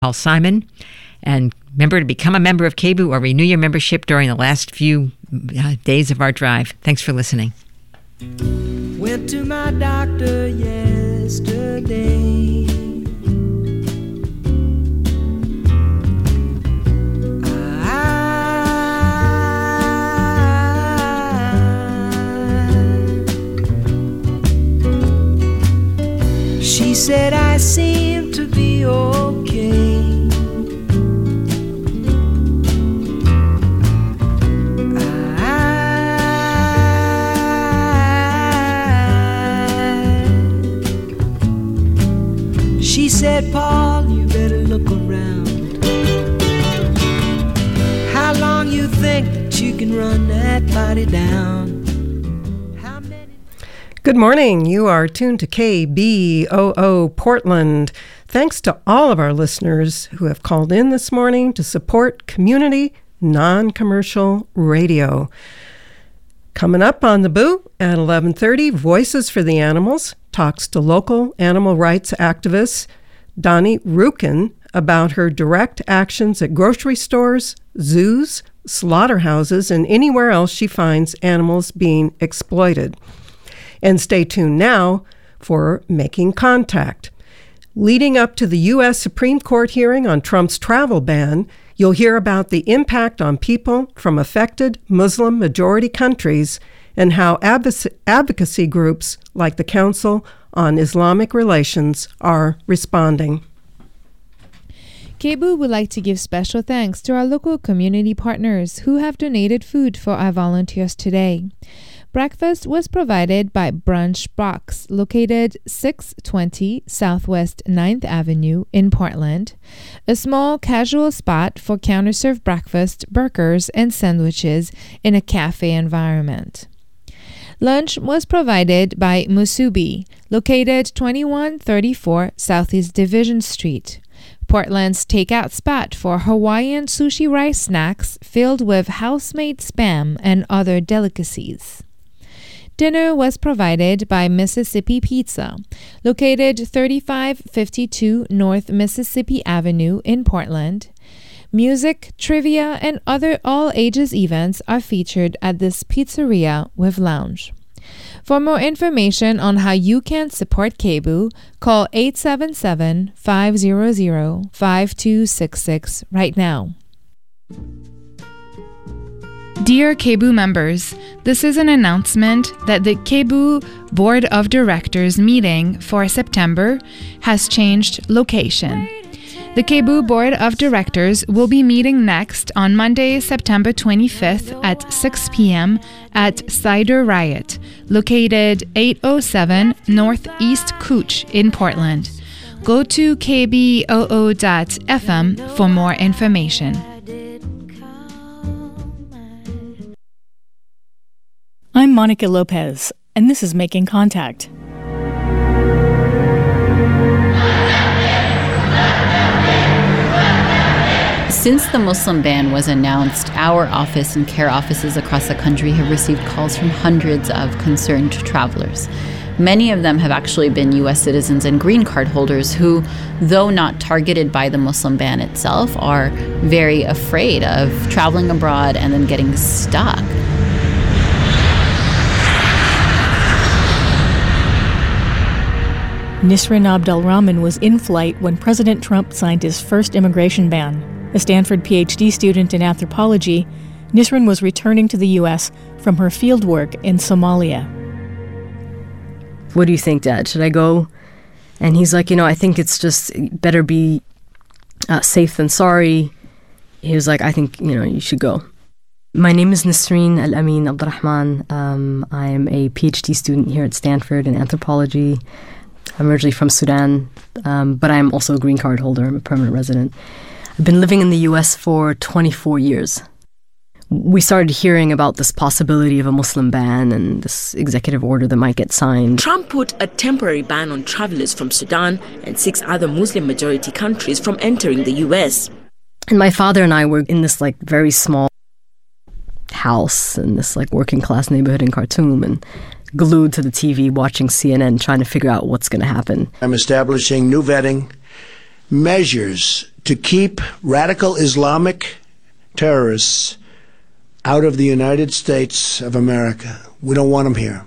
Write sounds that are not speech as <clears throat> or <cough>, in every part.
Paul Simon. And remember to become a member of KBOO or renew your membership during the last few uh, days of our drive. Thanks for listening. Went to my doctor yesterday. She said I seem to be okay. Said, Paul, you better look around. How long you think that you can run that body down? Good morning. You are tuned to KBOO Portland. Thanks to all of our listeners who have called in this morning to support community non commercial radio. Coming up on the Boo at 11:30, Voices for the Animals talks to local animal rights activist Donnie Rukin about her direct actions at grocery stores, zoos, slaughterhouses, and anywhere else she finds animals being exploited. And stay tuned now for Making Contact. Leading up to the U.S. Supreme Court hearing on Trump's travel ban, you'll hear about the impact on people from affected Muslim majority countries and how advocacy groups like the Council on Islamic Relations are responding. KBOO would like to give special thanks to our local community partners who have donated food for our volunteers today. Breakfast was provided by Brunch Box, located 620 Southwest 9th Avenue in Portland, a small casual spot for counter-served breakfast, burgers, and sandwiches in a cafe environment. Lunch was provided by Musubi, located 2134 Southeast Division Street. Portland's takeout spot for Hawaiian sushi rice snacks filled with house-made spam and other delicacies. Dinner was provided by Mississippi Pizza, located 3552 North Mississippi Avenue in Portland. Music, trivia, and other all ages events are featured at this pizzeria with lounge. For more information on how you can support KBOO, call 877 500 5266 right now. Dear KBOO members, this is an announcement that the KBOO Board of Directors meeting for September has changed location. The KBOO Board of Directors will be meeting next on Monday, September 25th at 6 p.m. at Cider Riot, located 807 Northeast Couch in Portland. Go to kboo.fm for more information. I'm Monica Lopez, and this is Making Contact. Since the Muslim ban was announced, our office and CAIR offices across the country have received calls from hundreds of concerned travelers. Many of them have actually been US citizens and green card holders who, though not targeted by the Muslim ban itself, are very afraid of traveling abroad and then getting stuck. Nisrin Abdel-Rahman was in flight when President Trump signed his first immigration ban. A Stanford PhD student in anthropology, Nisrin was returning to the U.S. from her fieldwork in Somalia. What do you think, Dad? Should I go? And he's like, You know, I think it's just better be uh, safe than sorry. He was like, I think, you know, you should go. My name is Nisreen Al Amin Abdurrahman. Um, I am a PhD student here at Stanford in anthropology. I'm originally from Sudan, um, but I'm also a green card holder. I'm a permanent resident. I've been living in the US for 24 years. We started hearing about this possibility of a Muslim ban and this executive order that might get signed. Trump put a temporary ban on travelers from Sudan and six other Muslim majority countries from entering the US. And my father and I were in this like very small house in this like working class neighborhood in Khartoum and glued to the TV watching CNN trying to figure out what's going to happen. I'm establishing new vetting measures to keep radical Islamic terrorists out of the United States of America. We don't want them here.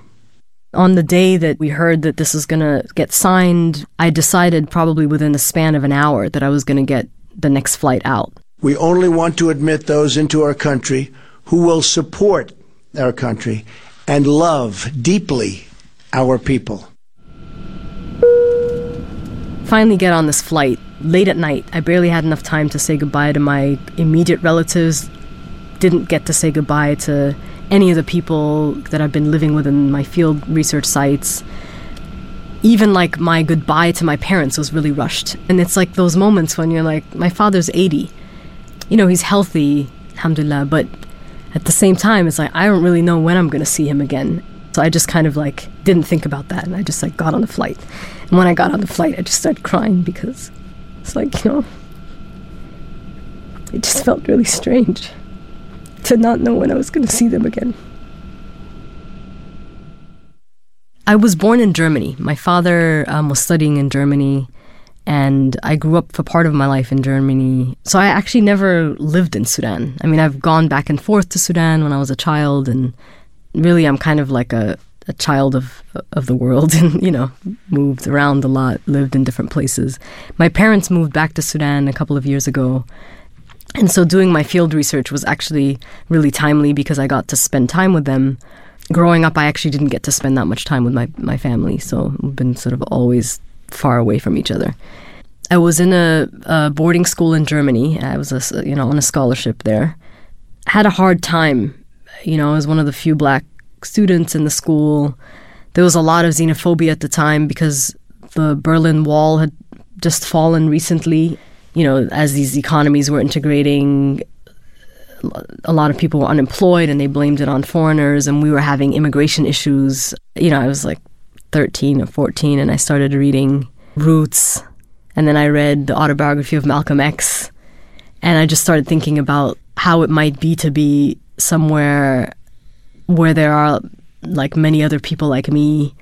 On the day that we heard that this was going to get signed, I decided probably within the span of an hour that I was going to get the next flight out. We only want to admit those into our country who will support our country and love deeply our people. Finally, get on this flight late at night. I barely had enough time to say goodbye to my immediate relatives. Didn't get to say goodbye to any of the people that I've been living with in my field research sites. Even like my goodbye to my parents was really rushed. And it's like those moments when you're like, my father's 80. You know, he's healthy, alhamdulillah, but at the same time, it's like, I don't really know when I'm going to see him again. So I just kind of like didn't think about that. And I just like got on the flight. And when I got on the flight, I just started crying because it's like, you know, it just felt really strange to not know when I was going to see them again. I was born in Germany. My father um, was studying in Germany, and I grew up for part of my life in Germany. So I actually never lived in Sudan. I mean, I've gone back and forth to Sudan when I was a child, and really, I'm kind of like a, a child of of the world, <laughs> and you know, moved around a lot, lived in different places. My parents moved back to Sudan a couple of years ago, and so doing my field research was actually really timely because I got to spend time with them growing up, I actually didn't get to spend that much time with my, my family, so we've been sort of always far away from each other. I was in a, a boarding school in Germany. I was, a, you know, on a scholarship there. Had a hard time. You know, I was one of the few black students in the school. There was a lot of xenophobia at the time because the Berlin Wall had just fallen recently. You know, as these economies were integrating, a lot of people were unemployed and they blamed it on foreigners and we were having immigration issues. You know, I was like 13 or 14 and I started reading Roots and then I read the autobiography of Malcolm X and I just started thinking about how it might be to be somewhere where there are like many other people like me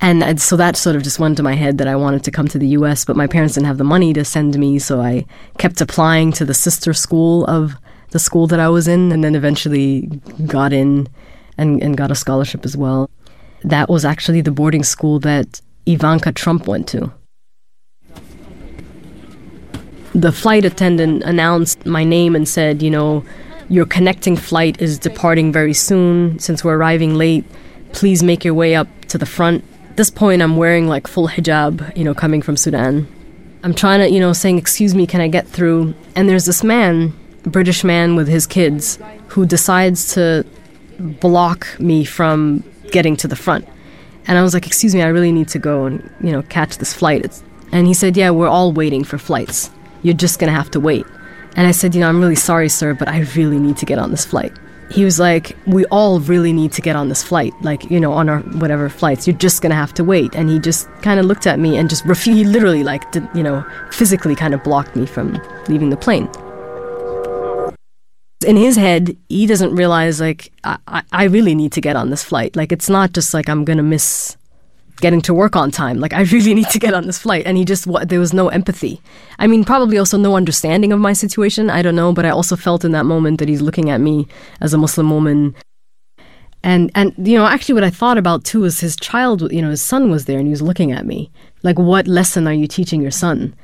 and so that sort of just went to my head that I wanted to come to the US, but my parents didn't have the money to send me, so I kept applying to the sister school of the school that I was in, and then eventually got in and, and got a scholarship as well. That was actually the boarding school that Ivanka Trump went to. The flight attendant announced my name and said, you know, your connecting flight is departing very soon. Since we're arriving late, please make your way up to the front. At this point, I'm wearing like full hijab, you know, coming from Sudan. I'm trying to, you know, saying, excuse me, can I get through? And there's this man British man with his kids who decides to block me from getting to the front. And I was like, "Excuse me, I really need to go and you know catch this flight." It's, and he said, "Yeah, we're all waiting for flights. You're just gonna have to wait." And I said, "You know, I'm really sorry, sir, but I really need to get on this flight." He was like, "We all really need to get on this flight, like you know, on our whatever flights. You're just gonna have to wait." And he just kind of looked at me and just refused. He literally like did, you know physically kind of blocked me from leaving the plane in his head, he doesn't realize like I, I really need to get on this flight. Like it's not just like I'm gonna miss getting to work on time. Like I really need to get on this flight. And he just what, there was no empathy. I mean, probably also no understanding of my situation. I don't know, but I also felt in that moment that he's looking at me as a Muslim woman. And and you know, actually, what I thought about too is his child. You know, his son was there, and he was looking at me. Like, what lesson are you teaching your son?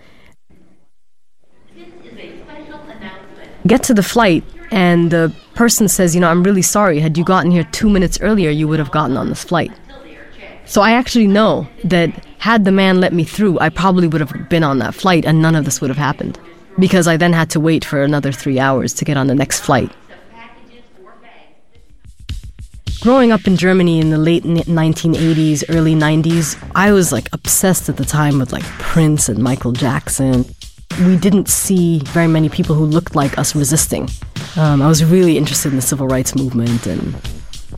Get to the flight, and the person says, You know, I'm really sorry. Had you gotten here two minutes earlier, you would have gotten on this flight. So I actually know that had the man let me through, I probably would have been on that flight and none of this would have happened. Because I then had to wait for another three hours to get on the next flight. Growing up in Germany in the late 1980s, early 90s, I was like obsessed at the time with like Prince and Michael Jackson we didn't see very many people who looked like us resisting. Um, I was really interested in the civil rights movement and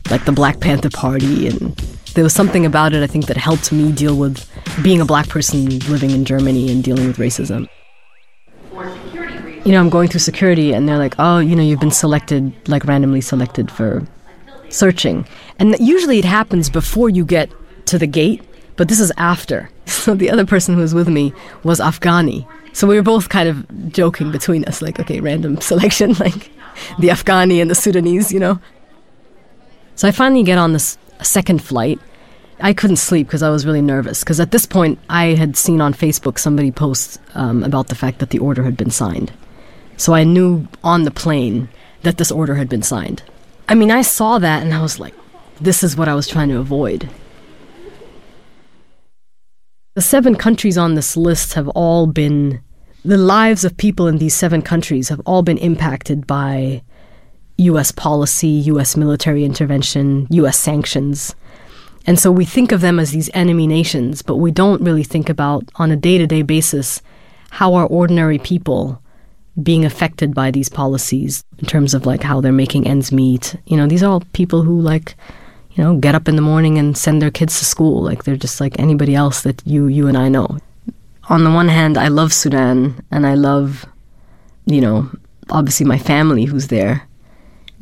like the Black Panther Party, and there was something about it I think that helped me deal with being a black person living in Germany and dealing with racism. You know, I'm going through security, and they're like, "Oh, you know, you've been selected, like randomly selected for searching," and usually it happens before you get to the gate, but this is after. <laughs> So the other person who was with me was Afghani. So we were both kind of joking between us, like, okay, random <laughs> selection, <laughs> like the Afghani and the Sudanese, you know. So I finally get on this second flight. I couldn't sleep because I was really nervous. Because at this point, I had seen on Facebook somebody post um, about the fact that the order had been signed. So I knew on the plane that this order had been signed. I mean, I saw that and I was like, this is what I was trying to avoid. The seven countries on this list have all been, the lives of people in these seven countries have all been impacted by US policy, US military intervention, US sanctions. And so we think of them as these enemy nations, but we don't really think about, on a day to day basis, how are ordinary people being affected by these policies in terms of like how they're making ends meet. You know, these are all people who like, you know, get up in the morning and send their kids to school. Like they're just like anybody else that you you and I know. On the one hand, I love Sudan and I love, you know, obviously my family who's there.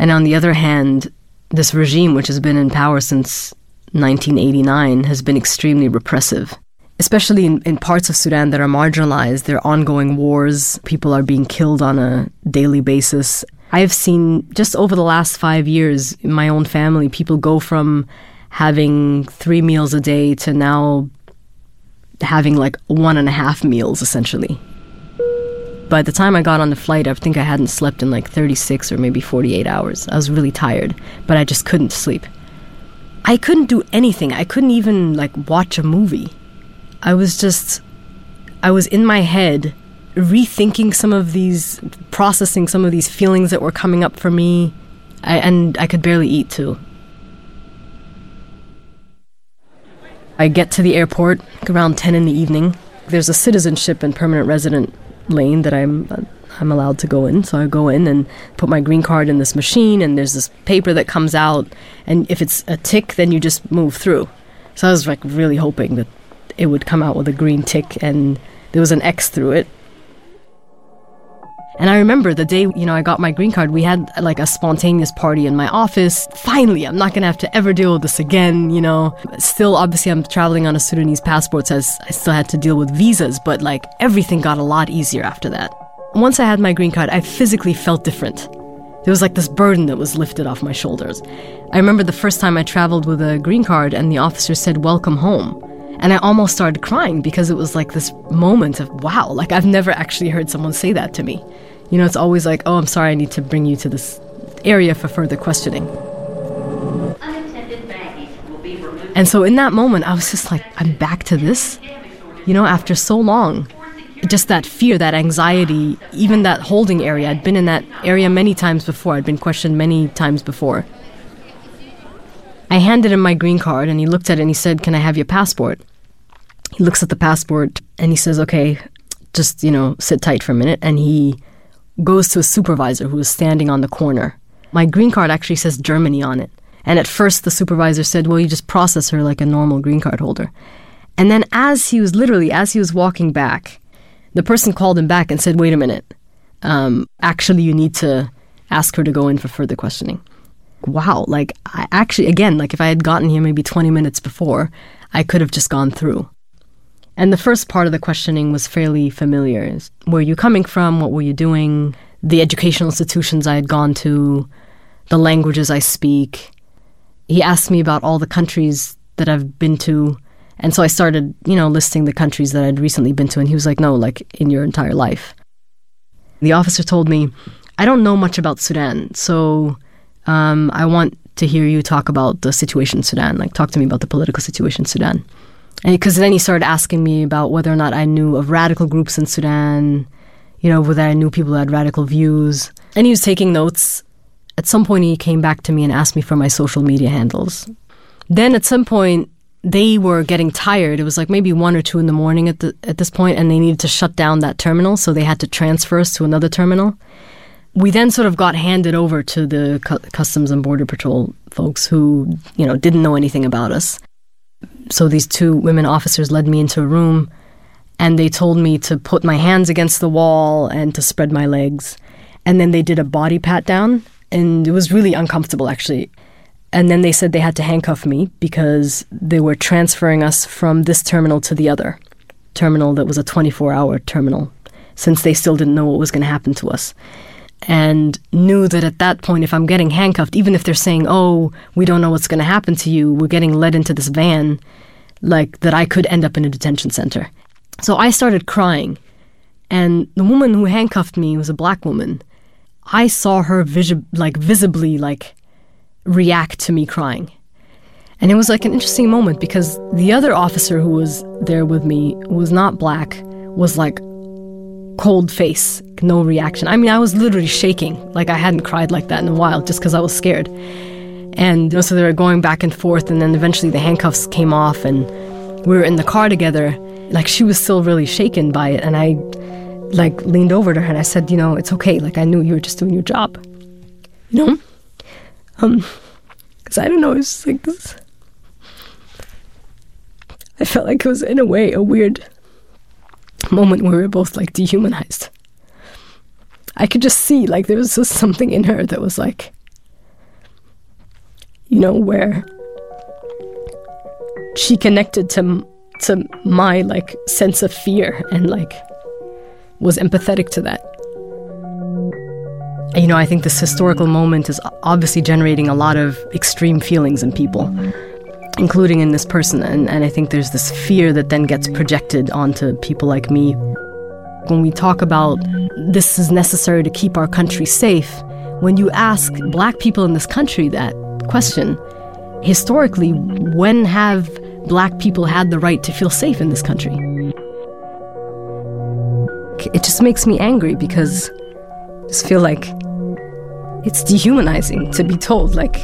And on the other hand, this regime, which has been in power since 1989, has been extremely repressive. Especially in, in parts of Sudan that are marginalized, there are ongoing wars, people are being killed on a daily basis. I have seen just over the last five years in my own family, people go from having three meals a day to now having like one and a half meals essentially. By the time I got on the flight, I think I hadn't slept in like 36 or maybe 48 hours. I was really tired, but I just couldn't sleep. I couldn't do anything. I couldn't even like watch a movie. I was just, I was in my head rethinking some of these, processing some of these feelings that were coming up for me, I, and I could barely eat too. I get to the airport around 10 in the evening. There's a citizenship and permanent resident lane that I'm I'm allowed to go in. So I go in and put my green card in this machine, and there's this paper that comes out, and if it's a tick, then you just move through. So I was like really hoping that it would come out with a green tick, and there was an X through it. And I remember the day, you know, I got my green card, we had like a spontaneous party in my office. Finally, I'm not going to have to ever deal with this again, you know. Still, obviously, I'm traveling on a Sudanese passport, so I still had to deal with visas, but like everything got a lot easier after that. Once I had my green card, I physically felt different. There was like this burden that was lifted off my shoulders. I remember the first time I traveled with a green card and the officer said, Welcome home. And I almost started crying because it was like this moment of, wow, like I've never actually heard someone say that to me. You know, it's always like, oh, I'm sorry, I need to bring you to this area for further questioning. And so in that moment, I was just like, I'm back to this? You know, after so long. Just that fear, that anxiety, even that holding area. I'd been in that area many times before, I'd been questioned many times before. I handed him my green card and he looked at it and he said, Can I have your passport? He looks at the passport and he says, Okay, just, you know, sit tight for a minute. And he goes to a supervisor who is standing on the corner. My green card actually says Germany on it. And at first, the supervisor said, Well, you just process her like a normal green card holder. And then, as he was literally, as he was walking back, the person called him back and said, Wait a minute. Um, actually, you need to ask her to go in for further questioning. Wow. Like, I actually, again, like if I had gotten here maybe 20 minutes before, I could have just gone through. And the first part of the questioning was fairly familiar. Where you coming from? What were you doing? The educational institutions I had gone to, the languages I speak. He asked me about all the countries that I've been to. And so I started, you know, listing the countries that I'd recently been to. And he was like, no, like in your entire life. The officer told me, I don't know much about Sudan. So um, I want to hear you talk about the situation in Sudan. Like, talk to me about the political situation in Sudan. Eh, because then he started asking me about whether or not I knew of radical groups in Sudan, you know, whether I knew people who had radical views. And he was taking notes. At some point, he came back to me and asked me for my social media handles. Then at some point, they were getting tired. It was like maybe one or two in the morning at the at this point, and they needed to shut down that terminal, so they had to transfer us to another terminal. We then sort of got handed over to the cu- Customs and Border Patrol folks who, you know, didn't know anything about us. So these two women officers led me into a room and they told me to put my hands against the wall and to spread my legs. And then they did a body pat down and it was really uncomfortable actually. And then they said they had to handcuff me because they were transferring us from this terminal to the other terminal that was a 24 hour terminal, since they still didn't know what was going to happen to us. And knew that at that point, if I'm getting handcuffed, even if they're saying, oh, we don't know what's going to happen to you, we're getting led into this van, like that I could end up in a detention center. So I started crying. And the woman who handcuffed me was a black woman. I saw her like visibly like react to me crying. And it was like an interesting moment because the other officer who was there with me, was not black, was like cold face, no reaction. I mean, I was literally shaking. Like I hadn't cried like that in a while just because I was scared. And so they were going back and forth, and then eventually the handcuffs came off, and we were in the car together. Like she was still really shaken by it, and I like leaned over to her and I said, you know, it's okay. Like I knew you were just doing your job. You know? Um, because I don't know, it's like this. I felt like it was in a way a weird moment where we were both like dehumanized. I could just see like there was just something in her that was like, you know, where she connected to to my like sense of fear and like was empathetic to that. You know, I think this historical moment is obviously generating a lot of extreme feelings in people, including in this person. And, and I think there's this fear that then gets projected onto people like me. When we talk about this is necessary to keep our country safe, when you ask black people in this country that question, historically, when have black people had the right to feel safe in this country? It just makes me angry because I just feel like it's dehumanizing to be told like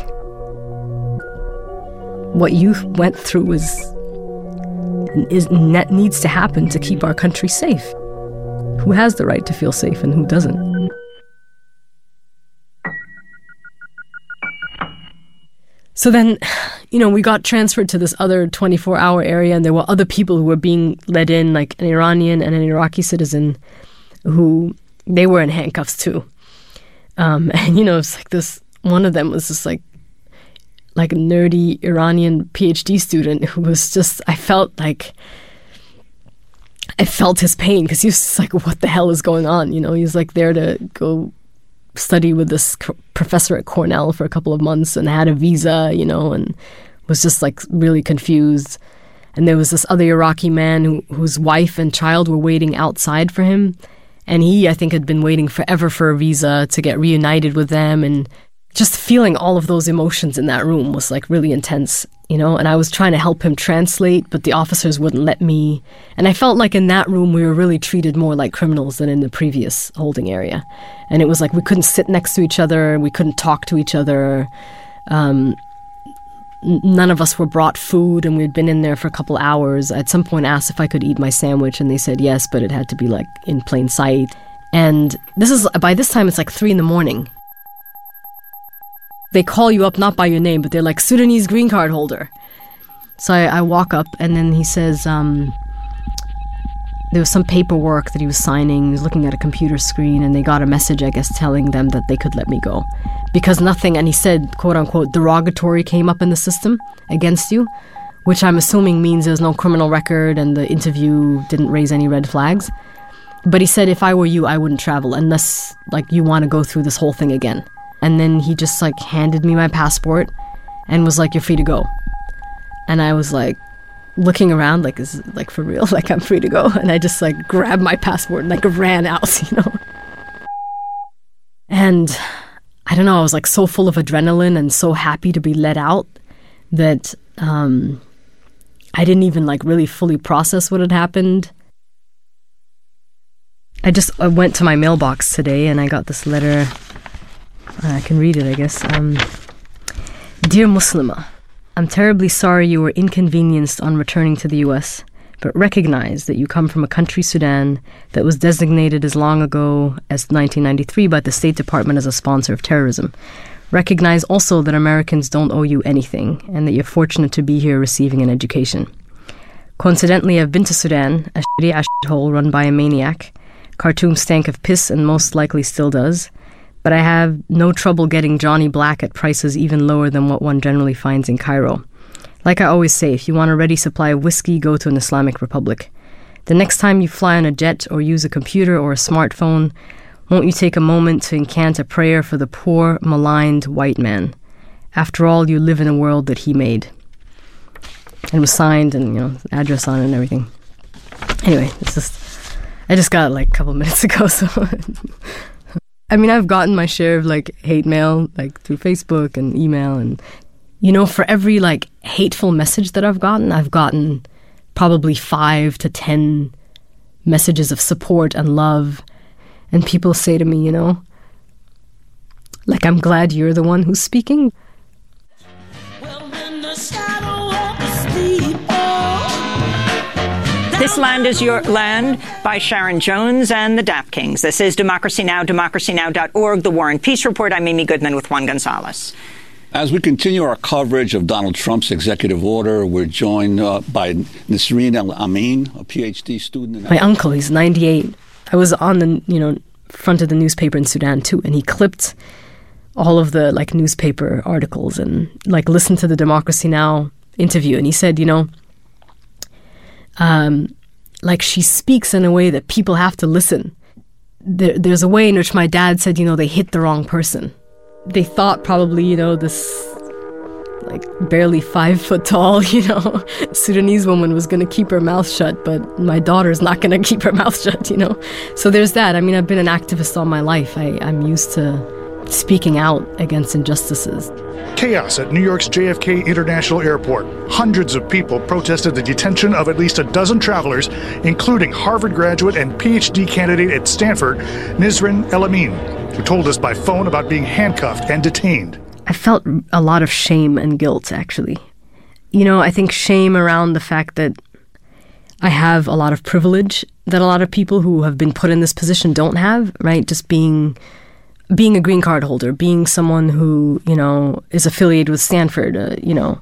what you went through is is needs to happen to keep our country safe. Who has the right to feel safe and who doesn't? So then, you know, we got transferred to this other 24 hour area, and there were other people who were being let in, like an Iranian and an Iraqi citizen, who they were in handcuffs too. Um, <laughs> and, you know, it's like this one of them was just like, like a nerdy Iranian PhD student who was just, I felt like, I felt his pain because he was like, what the hell is going on? You know, he was like there to go study with this professor at Cornell for a couple of months and had a visa, you know, and was just like really confused. And there was this other Iraqi man who, whose wife and child were waiting outside for him. And he, I think, had been waiting forever for a visa to get reunited with them. And just feeling all of those emotions in that room was like really intense, you know. And I was trying to help him translate, but the officers wouldn't let me. And I felt like in that room we were really treated more like criminals than in the previous holding area. And it was like we couldn't sit next to each other, we couldn't talk to each other. Um, none of us were brought food, and we'd been in there for a couple hours. At some point asked if I could eat my sandwich, and they said yes, but it had to be like in plain sight. And this is by this time it's like three in the morning they call you up not by your name, but they're like Sudanese green card holder. So I, I walk up, and then he says, um, there was some paperwork that he was signing. He was looking at a computer screen, and they got a message, I guess, telling them that they could let me go because nothing. And he said, "quote unquote," derogatory came up in the system against you, which I'm assuming means there's no criminal record and the interview didn't raise any red flags. But he said, if I were you, I wouldn't travel unless like you want to go through this whole thing again. And then he just like handed me my passport and was like, "You're free to go." And I was like looking around like is like for real <laughs> like I'm free to go and I just like grabbed my passport and like ran out, <laughs> you know. And I don't know, I was like so full of adrenaline and so happy to be let out that um I didn't even like really fully process what had happened. I just I went to my mailbox today and I got this letter I can read it, I guess. Um, Dear Muslima, I'm terribly sorry you were inconvenienced on returning to the US, but recognize that you come from a country, Sudan, that was designated as long ago as 1993 by the State Department as a sponsor of terrorism. Recognize also that Americans don't owe you anything and that you're fortunate to be here receiving an education. Coincidentally, I've been to Sudan, a shitty ass hole run by a maniac. Khartoum stank of piss and most likely still does. But I have no trouble getting Johnny Black at prices even lower than what one generally finds in Cairo. Like I always say, if you want a ready supply of whiskey, go to an Islamic republic. The next time you fly on a jet or use a computer or a smartphone, won't you take a moment to incant a prayer for the poor, maligned white man? After all, you live in a world that he made. And was signed and, you know, address on it and everything. Anyway, it's just, I just got it like a couple <laughs> minutes ago, so. I mean, I've gotten my share of like hate mail, like through Facebook and email. And, you know, for every like hateful message that I've gotten, I've gotten probably five to 10 messages of support and love. And people say to me, you know, like, I'm glad you're the one who's speaking. This Land is Your Land by Sharon Jones and the Dap Kings. This is Democracy Now!, democracynow.org, The War and Peace Report. I'm Amy Goodman with Juan Gonzalez. As we continue our coverage of Donald Trump's executive order, we're joined uh, by Nisreen El Amin, a PhD student. My uncle, he's 98. I was on the, you know, front of the newspaper in Sudan too, and he clipped all of the like newspaper articles and like listened to the Democracy Now! interview, and he said, you know, um, like she speaks in a way that people have to listen. There, there's a way in which my dad said, you know, they hit the wrong person. They thought probably, you know, this like barely five foot tall, <laughs> you know, Sudanese woman was going to keep her mouth shut, but my daughter's not going <laughs> to keep her mouth shut, you know. So there's that. I mean, I've been an activist all my life. I, I'm used to speaking out against injustices. Chaos at New York's JFK International Airport. Hundreds of people protested the detention of at least a dozen travelers, including Harvard graduate and PhD candidate at Stanford, Nisreen El Amin, who told us by phone about being handcuffed and detained. I felt a lot of shame and guilt, actually. You know, I think shame around the fact that I have a lot of privilege that a lot of people who have been put in this position don't have, right? Just being being a green card holder, being someone who you know is affiliated with Stanford, uh, you know,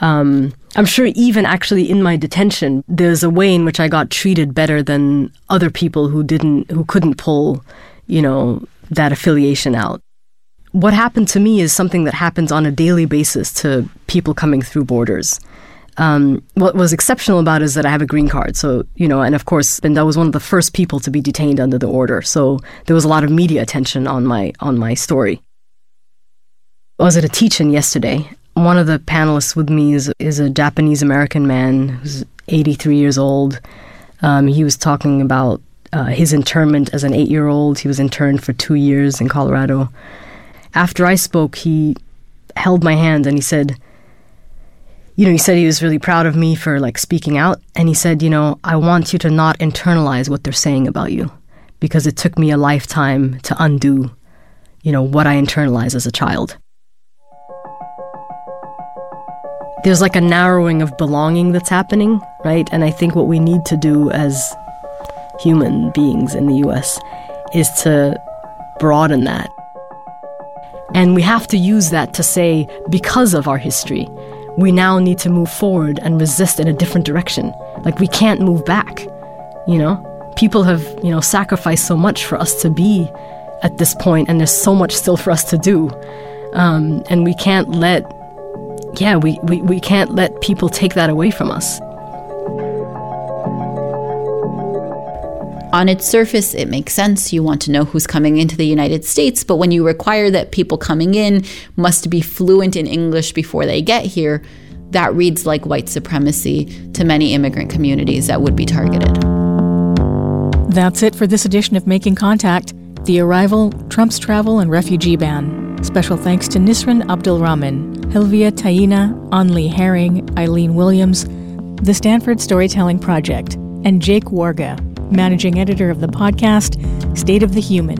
um, I'm sure even actually in my detention, there's a way in which I got treated better than other people who didn't, who couldn't pull, you know, that affiliation out. What happened to me is something that happens on a daily basis to people coming through borders um, what was exceptional about it is that I have a green card. So, you know, and of course, and I was one of the first people to be detained under the order. So there was a lot of media attention on my on my story. I was at a teach-in yesterday. One of the panelists with me is is a Japanese American man who's 83 years old. Um, he was talking about uh, his internment as an eight-year-old. He was interned for two years in Colorado. After I spoke, he held my hand and he said you know, he said he was really proud of me for like speaking out. And he said, you know, I want you to not internalize what they're saying about you because it took me a lifetime to undo, you know, what I internalized as a child. There's like a narrowing of belonging that's happening, right? And I think what we need to do as human beings in the US is to broaden that. And we have to use that to say, because of our history, we now need to move forward and resist in a different direction. Like we can't move back, you know? People have, you know, sacrificed so much for us to be at this point, and there's so much still for us to do. Um, and we can't let, yeah, we, we, we can't let people take that away from us. On its surface, it makes sense. You want to know who's coming into the United States, but when you require that people coming in must be fluent in English before they get here, that reads like white supremacy to many immigrant communities that would be targeted. That's it for this edition of Making Contact The Arrival, Trump's Travel, and Refugee Ban. Special thanks to Nisreen Abdulrahman, Helvia Taina, Anli Herring, Eileen Williams, the Stanford Storytelling Project, and Jake Warga managing editor of the podcast, State of the Human.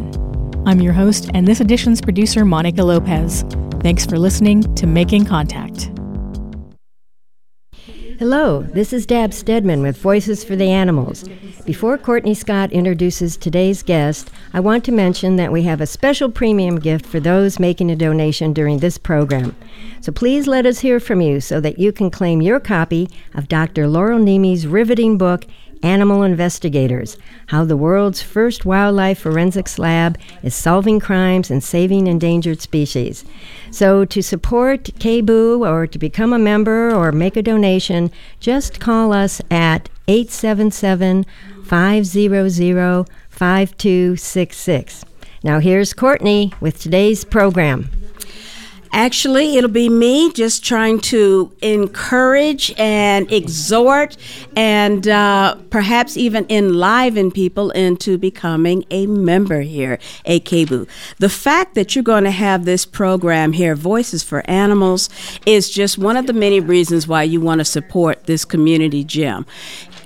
I'm your host and this edition's producer, Monica Lopez. Thanks for listening to Making Contact. Hello, this is Dab Stedman with Voices for the Animals. Before Courtney Scott introduces today's guest, I want to mention that we have a special premium gift for those making a donation during this program. So please let us hear from you so that you can claim your copy of Dr. Laurel Neme's riveting book, Animal Investigators How the World's First Wildlife Forensics Lab is Solving Crimes and Saving Endangered Species. So, to support KBOO or to become a member or make a donation, just call us at 877 500 5266. Now, here's Courtney with today's program. Actually, it'll be me just trying to encourage and exhort and uh, perhaps even enliven people into becoming a member here at KBOO. The fact that you're going to have this program here, Voices for Animals, is just one of the many reasons why you want to support this community gym.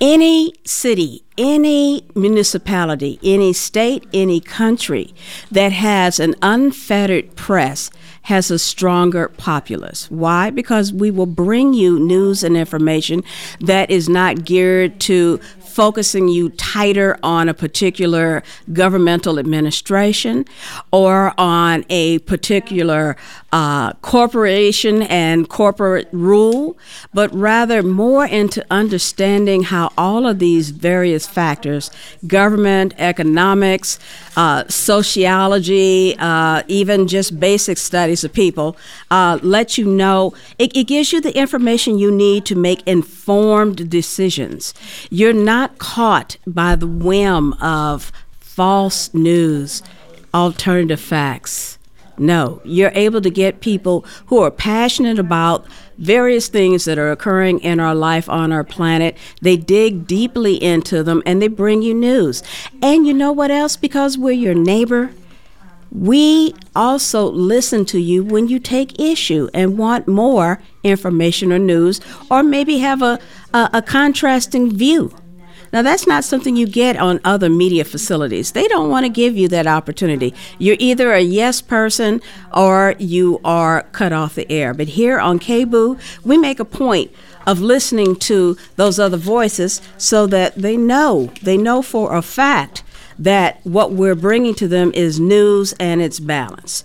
Any city, any municipality, any state, any country that has an unfettered press has a stronger populace. Why? Because we will bring you news and information that is not geared to focusing you tighter on a particular governmental administration or on a particular uh, corporation and corporate rule, but rather more into understanding how all of these various factors government, economics, uh, sociology, uh, even just basic studies of people uh, let you know it, it gives you the information you need to make informed decisions. You're not caught by the whim of false news, alternative facts. No, you're able to get people who are passionate about various things that are occurring in our life on our planet. They dig deeply into them and they bring you news. And you know what else? Because we're your neighbor, we also listen to you when you take issue and want more information or news, or maybe have a, a, a contrasting view. Now, that's not something you get on other media facilities. They don't want to give you that opportunity. You're either a yes person or you are cut off the air. But here on KBOO, we make a point of listening to those other voices so that they know, they know for a fact that what we're bringing to them is news and it's balance.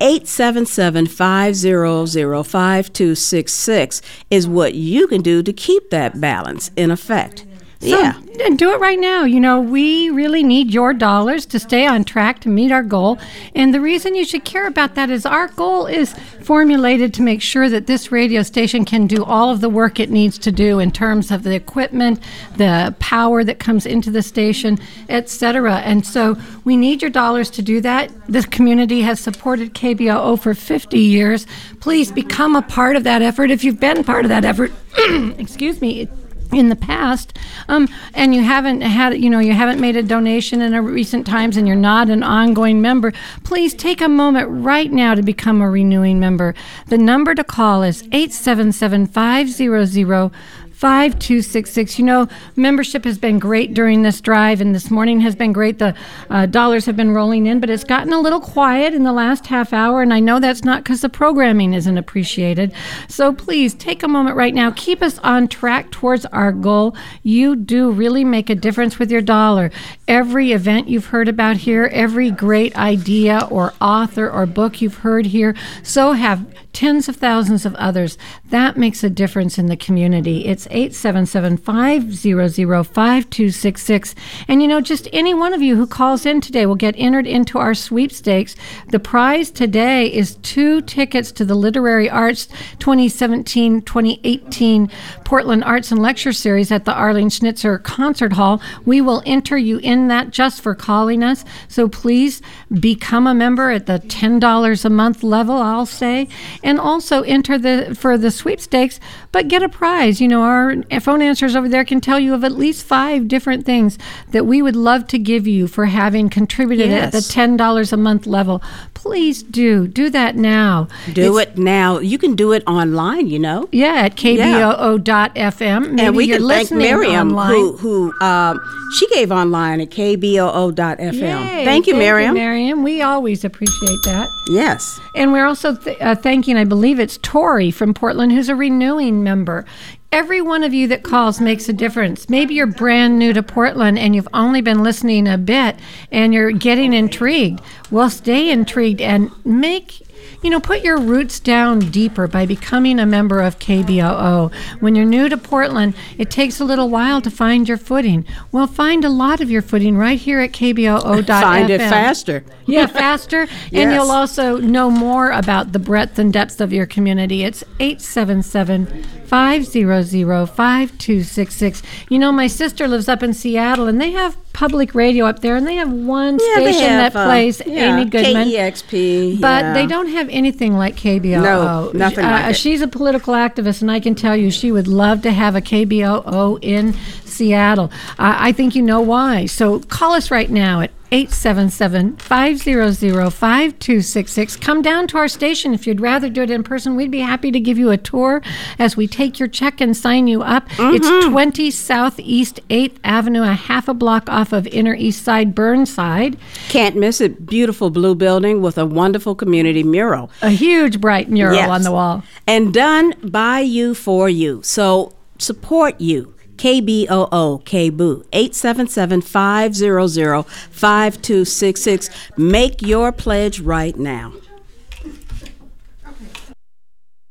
877 500 5266 is what you can do to keep that balance in effect. So, yeah. And do it right now. You know, we really need your dollars to stay on track to meet our goal. And the reason you should care about that is our goal is formulated to make sure that this radio station can do all of the work it needs to do in terms of the equipment, the power that comes into the station, etc. And so we need your dollars to do that. This community has supported KBOO for 50 years. Please become a part of that effort. If you've been part of that effort, <clears throat> excuse me, in the past um, and you haven't had you know you haven't made a donation in recent times and you're not an ongoing member please take a moment right now to become a renewing member. The number to call is 877 500 5266. You know, membership has been great during this drive, and this morning has been great. The uh, dollars have been rolling in, but it's gotten a little quiet in the last half hour, and I know that's not because the programming isn't appreciated. So please take a moment right now. Keep us on track towards our goal. You do really make a difference with your dollar. Every event you've heard about here, every great idea or author or book you've heard here, so have tens of thousands of others. That makes a difference in the community. It's 877 500 5266. And you know, just any one of you who calls in today will get entered into our sweepstakes. The prize today is two tickets to the Literary Arts 2017 2018 Portland Arts and Lecture Series at the Arlene Schnitzer Concert Hall. We will enter you in that just for calling us. So please become a member at the $10 a month level, I'll say and also enter the for the sweepstakes, but get a prize. You know, our phone answers over there can tell you of at least five different things that we would love to give you for having contributed yes. at the ten dollars a month level. Please do do that now. Do it's, it now. You can do it online. You know. Yeah, at kboo.fm. Maybe and we can thank Miriam online. who who um, she gave online at kboo.fm. Yay, thank you, thank Miriam. You, Miriam, we always appreciate that. Yes. And we're also th- uh, thanking I believe it's Tori from Portland, who's a renewing member. Every one of you that calls makes a difference. Maybe you're brand new to Portland and you've only been listening a bit and you're getting intrigued. Well, stay intrigued and make You know, put your roots down deeper by becoming a member of KBOO. When you're new to Portland, it takes a little while to find your footing. Well, find a lot of your footing right here at KBOO.fm. <laughs> Find it faster. Yeah, <laughs> faster. And you'll also know more about the breadth and depth of your community. It's 877 500 5266. You know, my sister lives up in Seattle and they have public radio up there and they have one Yeah, station have, that uh, plays yeah, Amy Goodman. KEXP. But yeah. they don't have anything like KBOO. No, nothing Uh, like. She's a political activist, and I can tell you she would love to have a KBOO in Seattle. Uh, I think you know why. So call us right now at 877-500-5266. Come down to our station if you'd rather do it in person. We'd be happy to give you a tour as we take your check and sign you up. It's Mm-hmm. 20 Southeast 8th Avenue, a half a block off of Inner East Side Burnside. Can't miss it. Beautiful blue building with a wonderful community mural. A huge bright mural Yes. on the wall. And done by you for you. So support you. KBOO, KBOO, 877-500-5266. Make your pledge right now.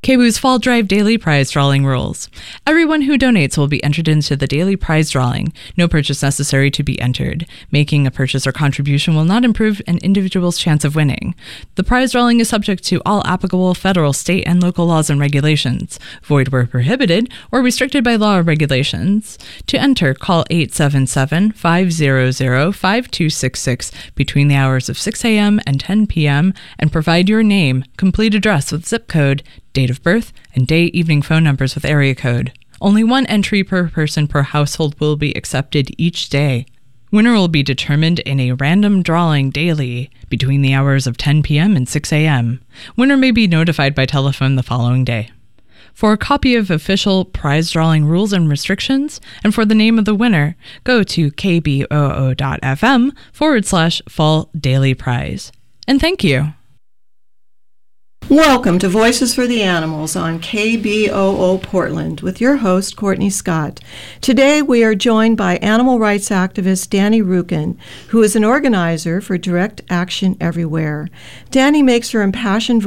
KBOO's Fall Drive Daily Prize Drawing Rules. Everyone who donates will be entered into the daily prize drawing. No purchase necessary to be entered. Making a purchase or contribution will not improve an individual's chance of winning. The prize drawing is subject to all applicable federal, state, and local laws and regulations. Void where prohibited or restricted by law or regulations. To enter, call 877 500 5266 between the hours of 6 a.m. and 10 p.m. and provide your name, complete address with zip code, date of birth, and day evening phone numbers with area code. Only one entry per person per household will be accepted each day. Winner will be determined in a random drawing daily between the hours of 10 p.m. and 6 a.m. Winner may be notified by telephone the following day. For a copy of official prize drawing rules and restrictions, and for the name of the winner, go to kboo.fm forward slash fall daily prize. And thank you. Welcome to Voices for the Animals on KBOO Portland with your host, Courtney Scott. Today we are joined by animal rights activist Danny Rukin, who is an organizer for Direct Action Everywhere. Danny makes her impassioned voice